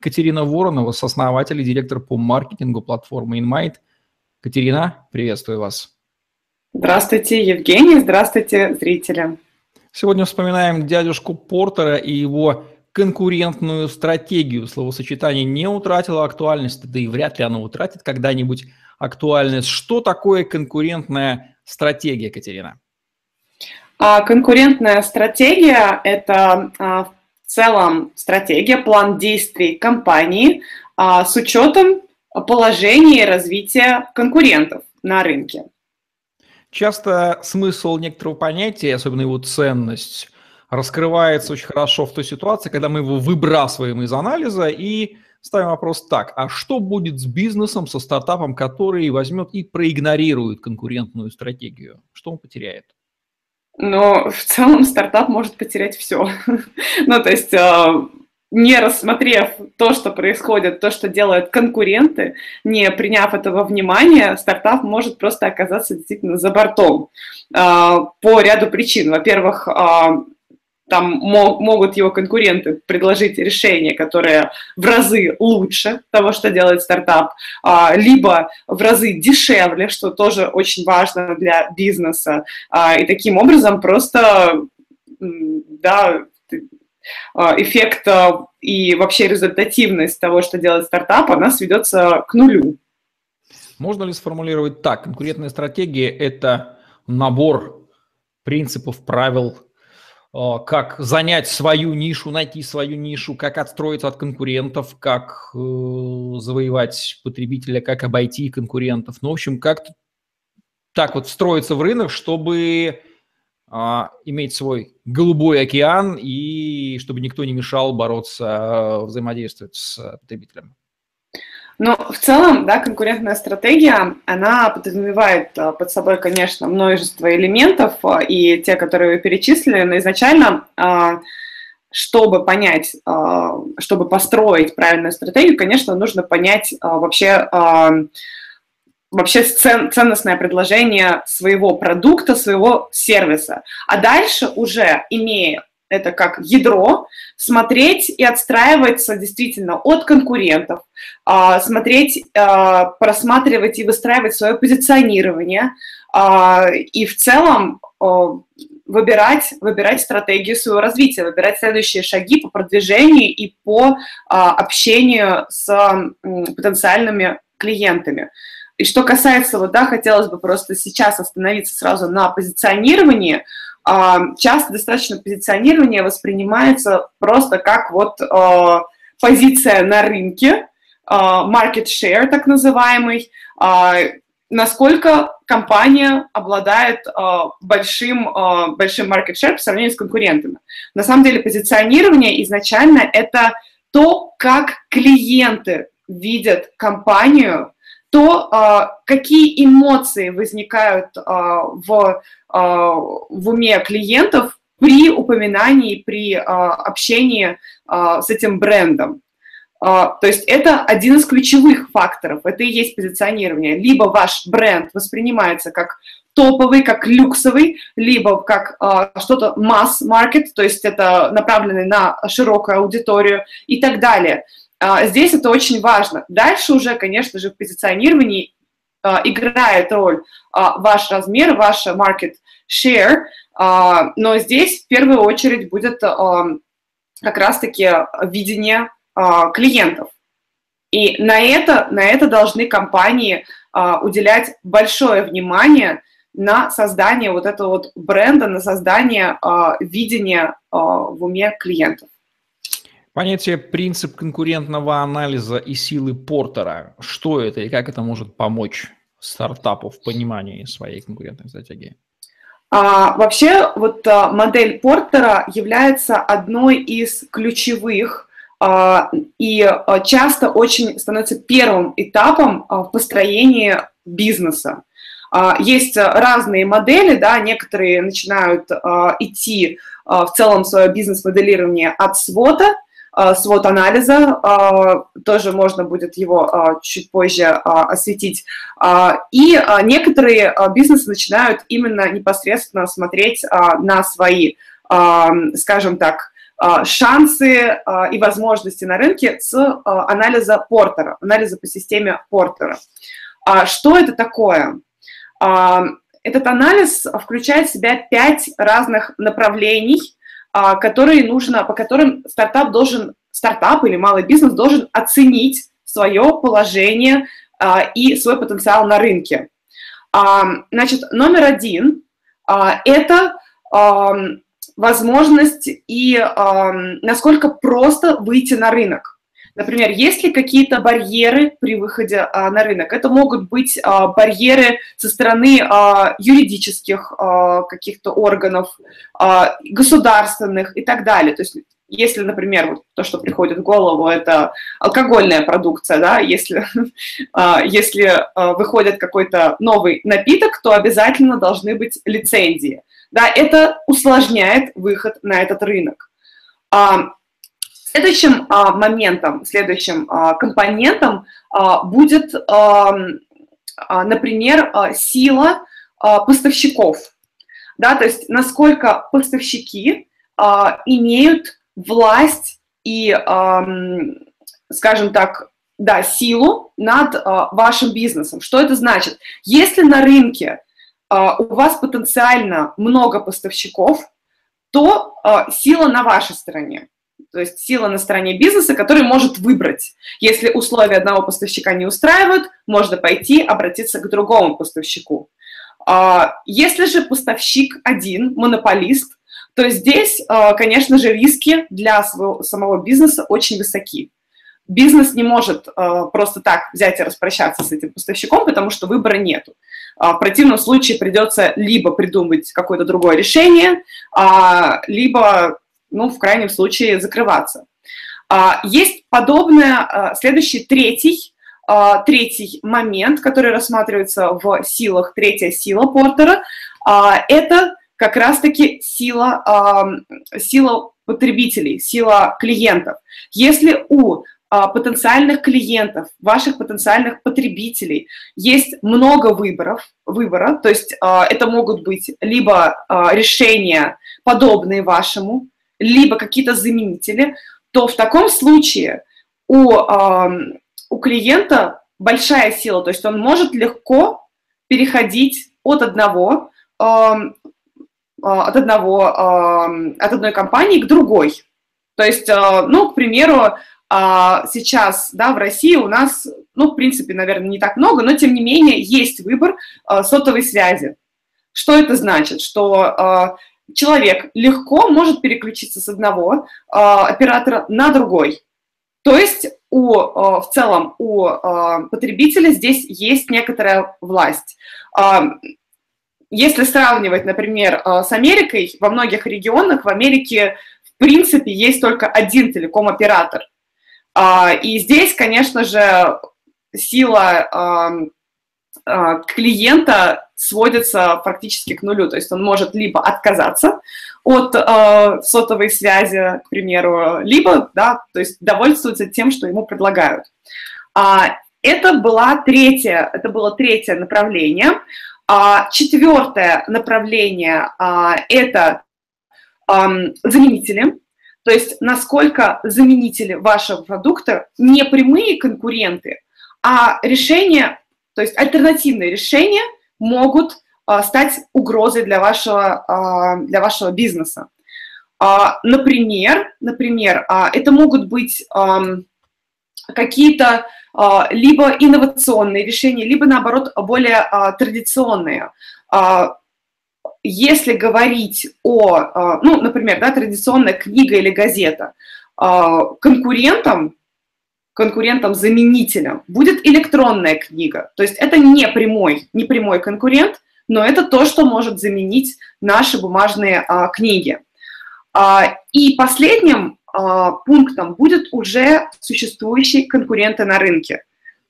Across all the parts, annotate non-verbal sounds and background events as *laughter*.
Катерина Воронова, сооснователь и директор по маркетингу платформы InMind. Катерина, приветствую вас. Здравствуйте, Евгений, здравствуйте, зрители. Сегодня вспоминаем дядюшку Портера и его конкурентную стратегию. Словосочетание не утратило актуальность, да и вряд ли оно утратит когда-нибудь актуальность. Что такое конкурентная стратегия, Катерина? А, конкурентная стратегия – это а, в целом стратегия, план действий компании а, с учетом положения и развития конкурентов на рынке. Часто смысл некоторого понятия, особенно его ценность, раскрывается очень хорошо в той ситуации, когда мы его выбрасываем из анализа и ставим вопрос так, а что будет с бизнесом, со стартапом, который возьмет и проигнорирует конкурентную стратегию? Что он потеряет? Но в целом стартап может потерять все. *laughs* ну, то есть а, не рассмотрев то, что происходит, то, что делают конкуренты, не приняв этого внимания, стартап может просто оказаться действительно за бортом а, по ряду причин. Во-первых, а, там мог, могут его конкуренты предложить решение, которое в разы лучше того, что делает стартап, а, либо в разы дешевле, что тоже очень важно для бизнеса. А, и таким образом просто да, а, эффект и вообще результативность того, что делает стартап, она сведется к нулю. Можно ли сформулировать так? Конкурентная стратегия – это набор принципов, правил, как занять свою нишу, найти свою нишу, как отстроиться от конкурентов, как э, завоевать потребителя, как обойти конкурентов. Ну, в общем, как так вот встроиться в рынок, чтобы а, иметь свой голубой океан и чтобы никто не мешал бороться, а, взаимодействовать с потребителем. Но в целом, да, конкурентная стратегия, она подразумевает а, под собой, конечно, множество элементов, а, и те, которые вы перечислили, но изначально, а, чтобы понять, чтобы построить правильную стратегию, конечно, нужно понять вообще вообще цен, ценностное предложение своего продукта, своего сервиса. А дальше уже, имея это как ядро, смотреть и отстраиваться действительно от конкурентов, а, смотреть, а, просматривать и выстраивать свое позиционирование, а, и в целом выбирать, выбирать стратегию своего развития, выбирать следующие шаги по продвижению и по общению с потенциальными клиентами. И что касается, вот, да, хотелось бы просто сейчас остановиться сразу на позиционировании, часто достаточно позиционирование воспринимается просто как вот а, позиция на рынке, а, market share так называемый, насколько компания обладает большим, большим market share по сравнению с конкурентами. На самом деле позиционирование изначально это то, как клиенты видят компанию то а, какие эмоции возникают а, в, а, в уме клиентов при упоминании, при общении с этим брендом. То есть это один из ключевых факторов, это и есть позиционирование. Либо ваш бренд воспринимается как топовый, как люксовый, либо как а, что-то масс-маркет, то есть это направленный на широкую аудиторию и так далее. А, здесь это очень важно. Дальше уже, конечно же, в позиционировании а, играет роль а, ваш размер, ваш market share, но здесь в первую очередь будет как раз-таки видение клиентов. И на это, на это должны компании уделять большое внимание на создание вот этого вот бренда, на создание видения в уме клиентов. Понятие принцип конкурентного анализа и силы Портера. Что это и как это может помочь стартапу в понимании своей конкурентной стратегии? А, вообще, вот а, модель Портера является одной из ключевых и часто очень становится первым этапом в построении бизнеса. Есть разные модели, да, некоторые начинают идти в целом свое бизнес-моделирование от свота, свод анализа, тоже можно будет его чуть позже осветить. И некоторые бизнесы начинают именно непосредственно смотреть на свои, скажем так, шансы и возможности на рынке с анализа Портера, анализа по системе Портера. Что это такое? Этот анализ включает в себя пять разных направлений, которые нужно, по которым стартап должен, стартап или малый бизнес должен оценить свое положение и свой потенциал на рынке. Значит, номер один – это возможность и насколько просто выйти на рынок. Например, есть ли какие-то барьеры при выходе а, на рынок? Это могут быть а, барьеры со стороны а, юридических а, каких-то органов, а, государственных и так далее. То есть если, например, вот то, что приходит в голову, это алкогольная продукция, да, если, *laughs* а, если а, выходит какой-то новый напиток, то обязательно должны быть лицензии. Да, это усложняет выход на этот рынок. А, Следующим а, моментом, следующим а, компонентом а, будет, а, а, например, а, сила а, поставщиков. Да, то есть насколько поставщики а, имеют власть и, а, скажем так, да, силу над а, вашим бизнесом. Что это значит? Если на рынке а, у вас потенциально много поставщиков, то а, сила на вашей стороне. То есть сила на стороне бизнеса, который может выбрать. Если условия одного поставщика не устраивают, можно пойти обратиться к другому поставщику. А, если же поставщик один, монополист, то здесь, а, конечно же, риски для своего, самого бизнеса очень высоки. Бизнес не может а, просто так взять и распрощаться с этим поставщиком, потому что выбора нету. В противном случае придется либо придумать какое-то другое решение, либо ну, в крайнем случае, закрываться. А, есть подобное, а, следующий, третий, а, третий момент, который рассматривается в силах, третья сила Портера, это как раз-таки сила, сила потребителей, сила клиентов. Если у потенциальных клиентов, ваших потенциальных потребителей есть много выборов, выбора, то есть это могут быть либо решения, подобные вашему, либо какие-то заменители, то в таком случае у, э, у клиента большая сила, то есть он может легко переходить от одного, э, от одного, э, от одной компании к другой. То есть, э, ну, к примеру, сейчас, да, в России у нас, ну, в принципе, наверное, не так много, но тем не менее есть выбор сотовой связи. Что это значит? Что человек легко может переключиться с одного э, оператора на другой. То есть у, э, в целом у э, потребителя здесь есть некоторая власть. Если сравнивать, например, с Америкой, во многих регионах в Америке в принципе есть только один телеком-оператор. И здесь, конечно же, сила клиента сводится практически к нулю. То есть он может либо отказаться от э, сотовой связи, к примеру, либо, да, то есть довольствуется тем, что ему предлагают. А, это, была третье, это было третье направление. А, четвертое направление а, – это а, заменители. То есть насколько заменители вашего продукта не прямые конкуренты, а решения, то есть альтернативные решения – могут а, стать угрозой для вашего, а, для вашего бизнеса. А, например, например, это могут быть какие-то либо инновационные решения, либо, наоборот, более традиционные. Если говорить о, ну, например, да, традиционная книга или газета, конкурентам конкурентом-заменителем будет электронная книга. То есть это не прямой, не прямой конкурент, но это то, что может заменить наши бумажные а, книги. А, и последним а, пунктом будет уже существующие конкуренты на рынке.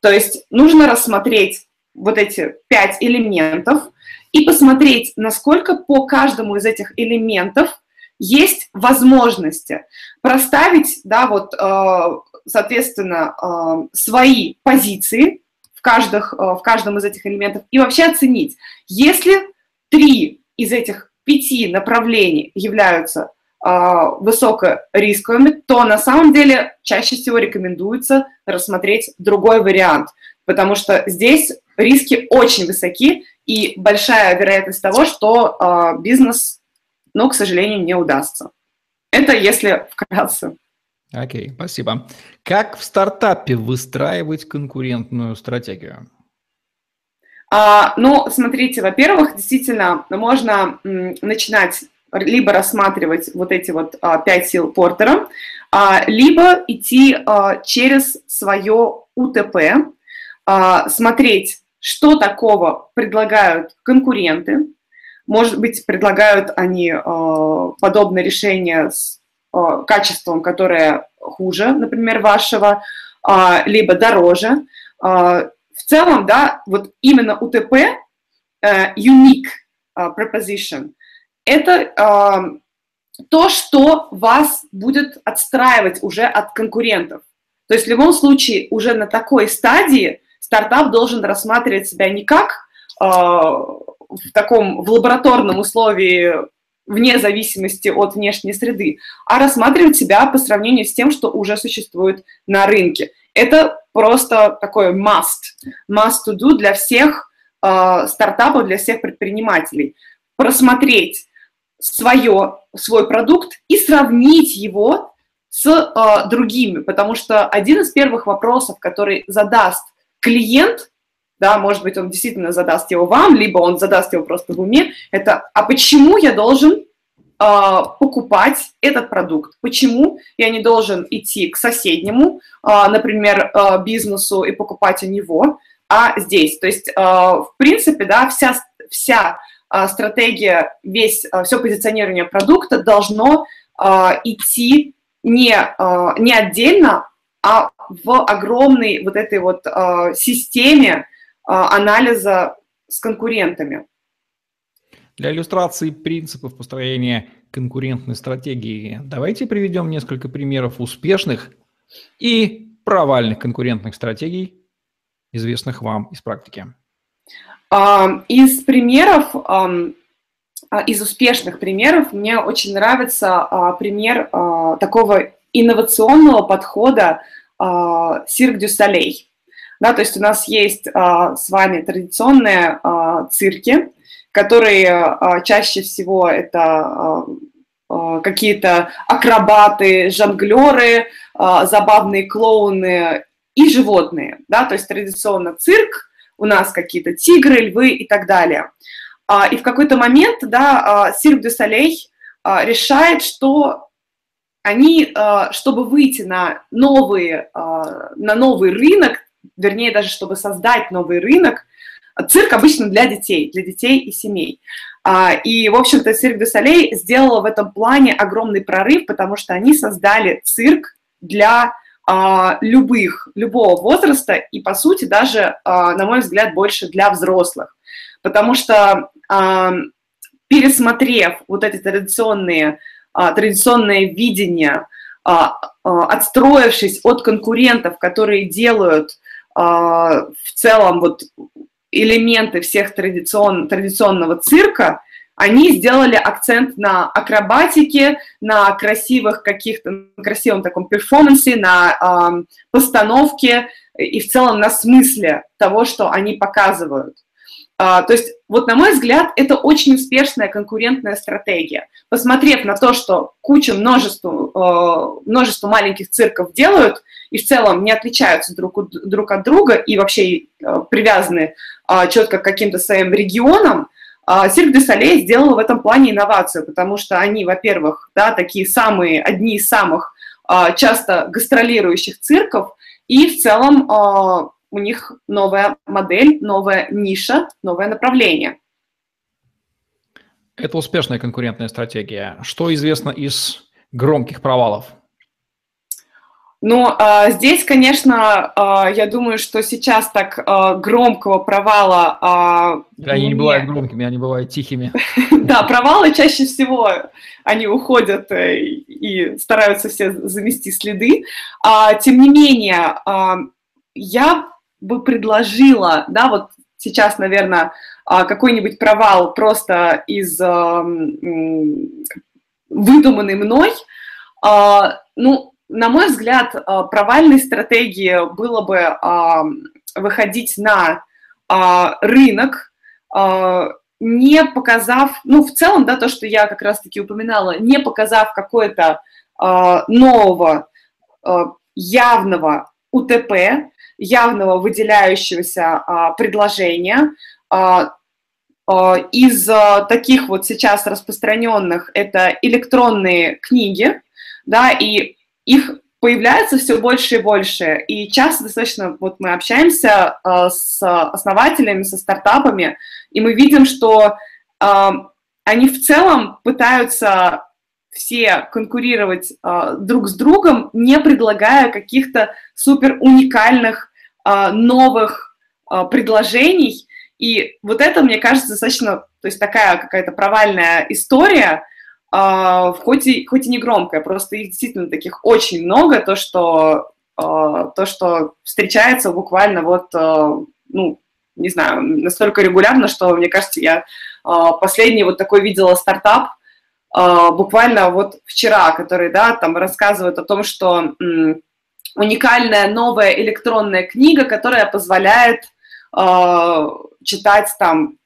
То есть нужно рассмотреть вот эти пять элементов и посмотреть, насколько по каждому из этих элементов есть возможности проставить, да, вот, э, соответственно, свои позиции в, каждых, э, в каждом из этих элементов и вообще оценить, если три из этих пяти направлений являются высокорисковыми, то на самом деле чаще всего рекомендуется рассмотреть другой вариант, потому что здесь риски очень высоки и большая вероятность того, что бизнес но, к сожалению, не удастся. Это если вкратце. Окей, спасибо. Как в стартапе выстраивать конкурентную стратегию? А, ну, смотрите, во-первых, действительно, можно м, начинать либо рассматривать вот эти вот а, пять сил Портера, а, либо идти а, через свое УТП, а, смотреть, что такого предлагают конкуренты, может быть, предлагают они э, подобное решение с качеством, которое хуже, например, вашего, э, либо дороже. Э, в целом, да, вот именно УТП, э, unique э, proposition, это э, то, что вас будет отстраивать уже от конкурентов. То есть в любом случае уже на такой стадии стартап должен рассматривать себя не как в таком в лабораторном условии вне зависимости от внешней среды, а рассматривать себя по сравнению с тем, что уже существует на рынке. Это просто такой must, must to do для всех э, стартапов, для всех предпринимателей. Просмотреть свое, свой продукт и сравнить его с э, другими, потому что один из первых вопросов, который задаст клиент, да, может быть, он действительно задаст его вам, либо он задаст его просто в уме, это «а почему я должен э, покупать этот продукт? Почему я не должен идти к соседнему, э, например, э, бизнесу и покупать у него, а здесь?» То есть, в принципе, да, вся, вся стратегия, весь, все позиционирование продукта должно идти не, не отдельно, а в огромной вот этой вот системе а, анализа с конкурентами. Для иллюстрации принципов построения конкурентной стратегии давайте приведем несколько примеров успешных и провальных конкурентных стратегий, известных вам из практики. А, из примеров, а, из успешных примеров мне очень нравится пример такого инновационного подхода Cirque du Soleil. Да, то есть у нас есть а, с вами традиционные а, цирки, которые а, чаще всего это а, а, какие-то акробаты, жонглеры, а, забавные клоуны и животные. Да, то есть традиционно цирк, у нас какие-то тигры, львы и так далее. А, и в какой-то момент да, Cirque du Soleil решает, что они, а, чтобы выйти на, новые, а, на новый рынок, вернее, даже чтобы создать новый рынок, цирк обычно для детей, для детей и семей. А, и, в общем-то, цирк де Солей сделала в этом плане огромный прорыв, потому что они создали цирк для а, любых, любого возраста и, по сути, даже, а, на мой взгляд, больше для взрослых. Потому что, пересмотрев вот эти традиционные, традиционное видение, отстроившись от конкурентов, которые делают в целом вот элементы всех традицион, традиционного цирка, они сделали акцент на акробатике, на красивых каких-то, красивом таком перформансе, на э, постановке и в целом на смысле того, что они показывают. А, то есть, вот на мой взгляд, это очень успешная конкурентная стратегия. Посмотрев на то, что куча множество, э, множество маленьких цирков делают и в целом не отличаются друг, друг от друга и вообще э, привязаны э, четко к каким-то своим регионам, Цирк де Солей сделал в этом плане инновацию, потому что они, во-первых, да, такие самые, одни из самых часто гастролирующих цирков, и в целом у них новая модель, новая ниша, новое направление. Это успешная конкурентная стратегия. Что известно из громких провалов? Ну, а, здесь, конечно, а, я думаю, что сейчас так а, громкого провала... А, они не бывают громкими, они бывают тихими. *laughs* Да, провалы чаще всего, они уходят э, и стараются все замести следы. Тем не менее, я бы предложила, да, вот сейчас, наверное, какой-нибудь провал просто из выдуманный мной, ну, на мой взгляд, э, провальной стратегией было бы а, выходить на а, рынок, а, не показав, ну, в целом, да, то, что я как раз-таки упоминала, не показав какое-то нового явного УТП, явного выделяющегося предложения, из таких вот сейчас распространенных это электронные книги, да, и их появляется все больше и больше. И часто достаточно, вот мы общаемся с основателями, со стартапами, и мы видим, что они в целом пытаются все конкурировать э, друг с другом, не предлагая каких-то супер уникальных новых э, предложений. И вот это, мне кажется, достаточно, то есть такая какая-то провальная история, Uh, хоть, и, хоть и не громкая, просто их действительно таких очень много, то, что, то, что встречается буквально вот, ну, не знаю, настолько регулярно, что, мне кажется, я последний вот такой видела стартап буквально вот вчера, который, да, там рассказывает о том, что уникальная новая электронная книга, которая позволяет читать там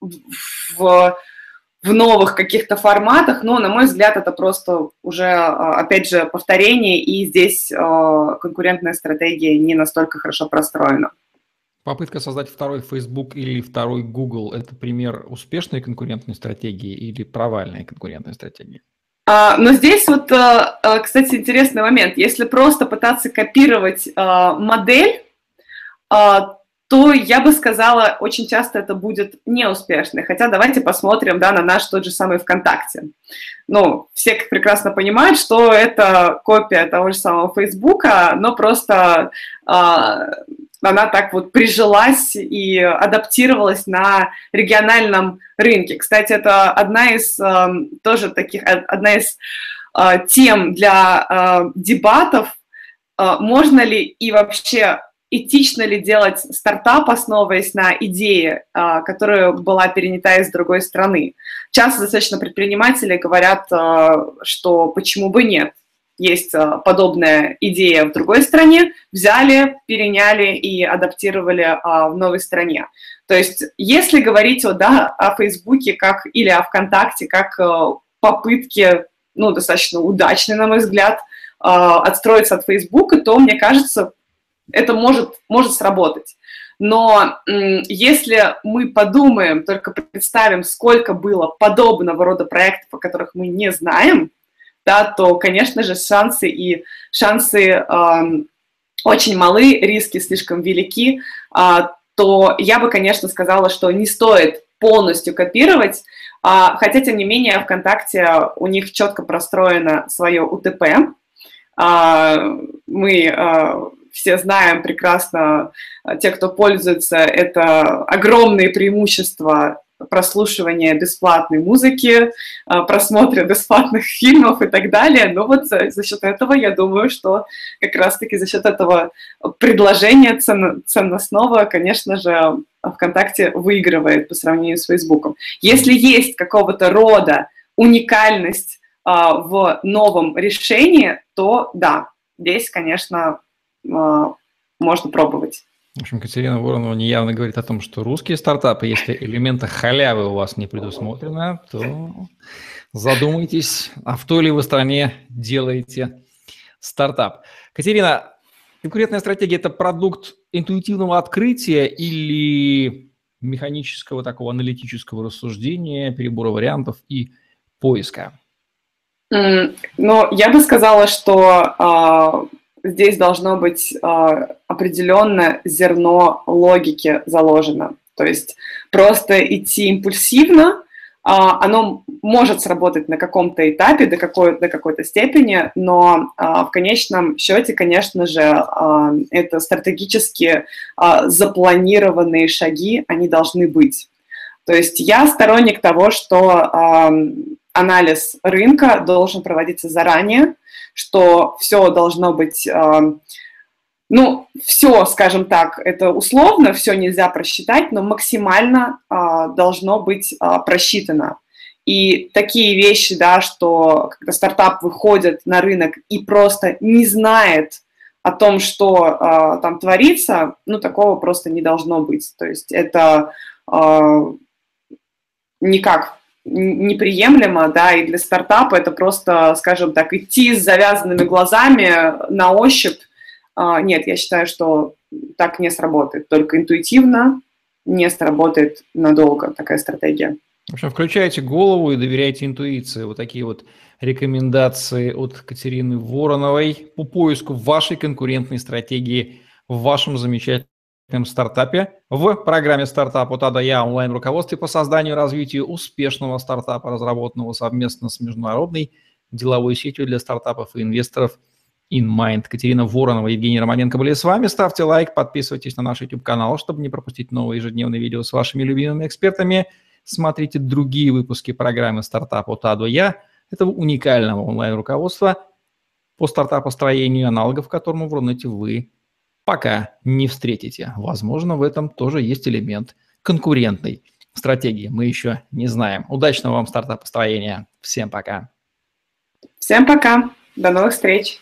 в в новых каких-то форматах, но, на мой взгляд, это просто уже, а, опять же, повторение, и здесь а, конкурентная стратегия не настолько хорошо простроена. Попытка создать второй Facebook или второй Google – это пример успешной конкурентной стратегии или провальной конкурентной стратегии? А, но здесь вот, кстати, интересный момент. Если просто пытаться копировать модель, то я бы сказала, очень часто это будет неуспешно. Хотя давайте посмотрим да, на наш тот же самый ВКонтакте. Ну, все прекрасно понимают, что это копия того же самого Фейсбука, но просто э, она так вот прижилась и адаптировалась на региональном рынке. Кстати, это одна из э, тоже таких, одна из э, тем для э, дебатов, э, можно ли и вообще этично ли делать стартап, основываясь на идее, а, которая была перенята из другой страны. Часто достаточно предприниматели говорят, а, что почему бы нет. Есть а, подобная идея в другой стране, взяли, переняли и адаптировали в новой стране. То есть, если говорить о, да, о Фейсбуке как, или о ВКонтакте как попытке, ну, достаточно удачной, на мой взгляд, отстроиться от Фейсбука, то, мне кажется, это может, может сработать. Но если мы подумаем, только представим, сколько было подобного рода проектов, о которых мы не знаем, да, то, конечно же, шансы и шансы э, очень малы, риски слишком велики, э, то я бы, конечно, сказала, что не стоит полностью копировать, э, хотя, тем не менее, ВКонтакте у них четко простроено свое УТП. Э, мы все знаем прекрасно, э, те, кто пользуется, это огромные преимущества прослушивания бесплатной музыки, э, просмотра бесплатных *laughs* фильмов и так далее. Но вот за, за счет этого, я думаю, что как раз-таки за счет этого предложения цен, ценностного, конечно же, ВКонтакте выигрывает по сравнению с Фейсбуком. Если есть какого-то рода уникальность а, в новом решении, то да, здесь, конечно, можно пробовать. В общем, Катерина Воронова неявно говорит о том, что русские стартапы, если элемента халявы у вас не предусмотрено, то задумайтесь, а в той ли вы стране делаете стартап. Катерина, конкурентная стратегия – это продукт интуитивного открытия или механического такого аналитического рассуждения, перебора вариантов и поиска? Ну, я бы сказала, что а, здесь должно быть э, определенное зерно логики заложено. То есть просто идти импульсивно, а, оно может сработать на каком-то этапе, до какой, до какой-то степени, но а, в конечном счете, конечно же, а, это стратегически запланированные шаги, они должны быть. То есть я сторонник того, что анализ рынка должен проводиться заранее, что все должно быть ну, все, скажем так, это условно, все нельзя просчитать, но максимально а, должно быть а, просчитано. И такие вещи, да, что когда стартап выходит на рынок и просто не знает о том, что а, там творится, ну, такого просто не должно быть. То есть это а, никак неприемлемо, да, и для стартапа это просто, скажем так, идти с завязанными глазами на ощупь а, нет, я считаю, что так не сработает. Только интуитивно не сработает надолго такая стратегия. В общем, включайте голову и доверяйте интуиции. Вот такие вот рекомендации от Катерины Вороновой по поиску вашей конкурентной стратегии в вашем замечательном стартапе в программе «Стартап от А до Я» онлайн-руководстве по созданию и развитию успешного стартапа, разработанного совместно с международной деловой сетью для стартапов и инвесторов – InMind. Катерина Воронова, Евгений Романенко были с вами. Ставьте лайк, подписывайтесь на наш YouTube-канал, чтобы не пропустить новые ежедневные видео с вашими любимыми экспертами. Смотрите другие выпуски программы «Стартап от А до Я», этого уникального онлайн-руководства по стартапостроению, аналогов которому в Рунете вы пока не встретите. Возможно, в этом тоже есть элемент конкурентной стратегии. Мы еще не знаем. Удачного вам стартапостроения. Всем пока. Всем пока. До новых встреч.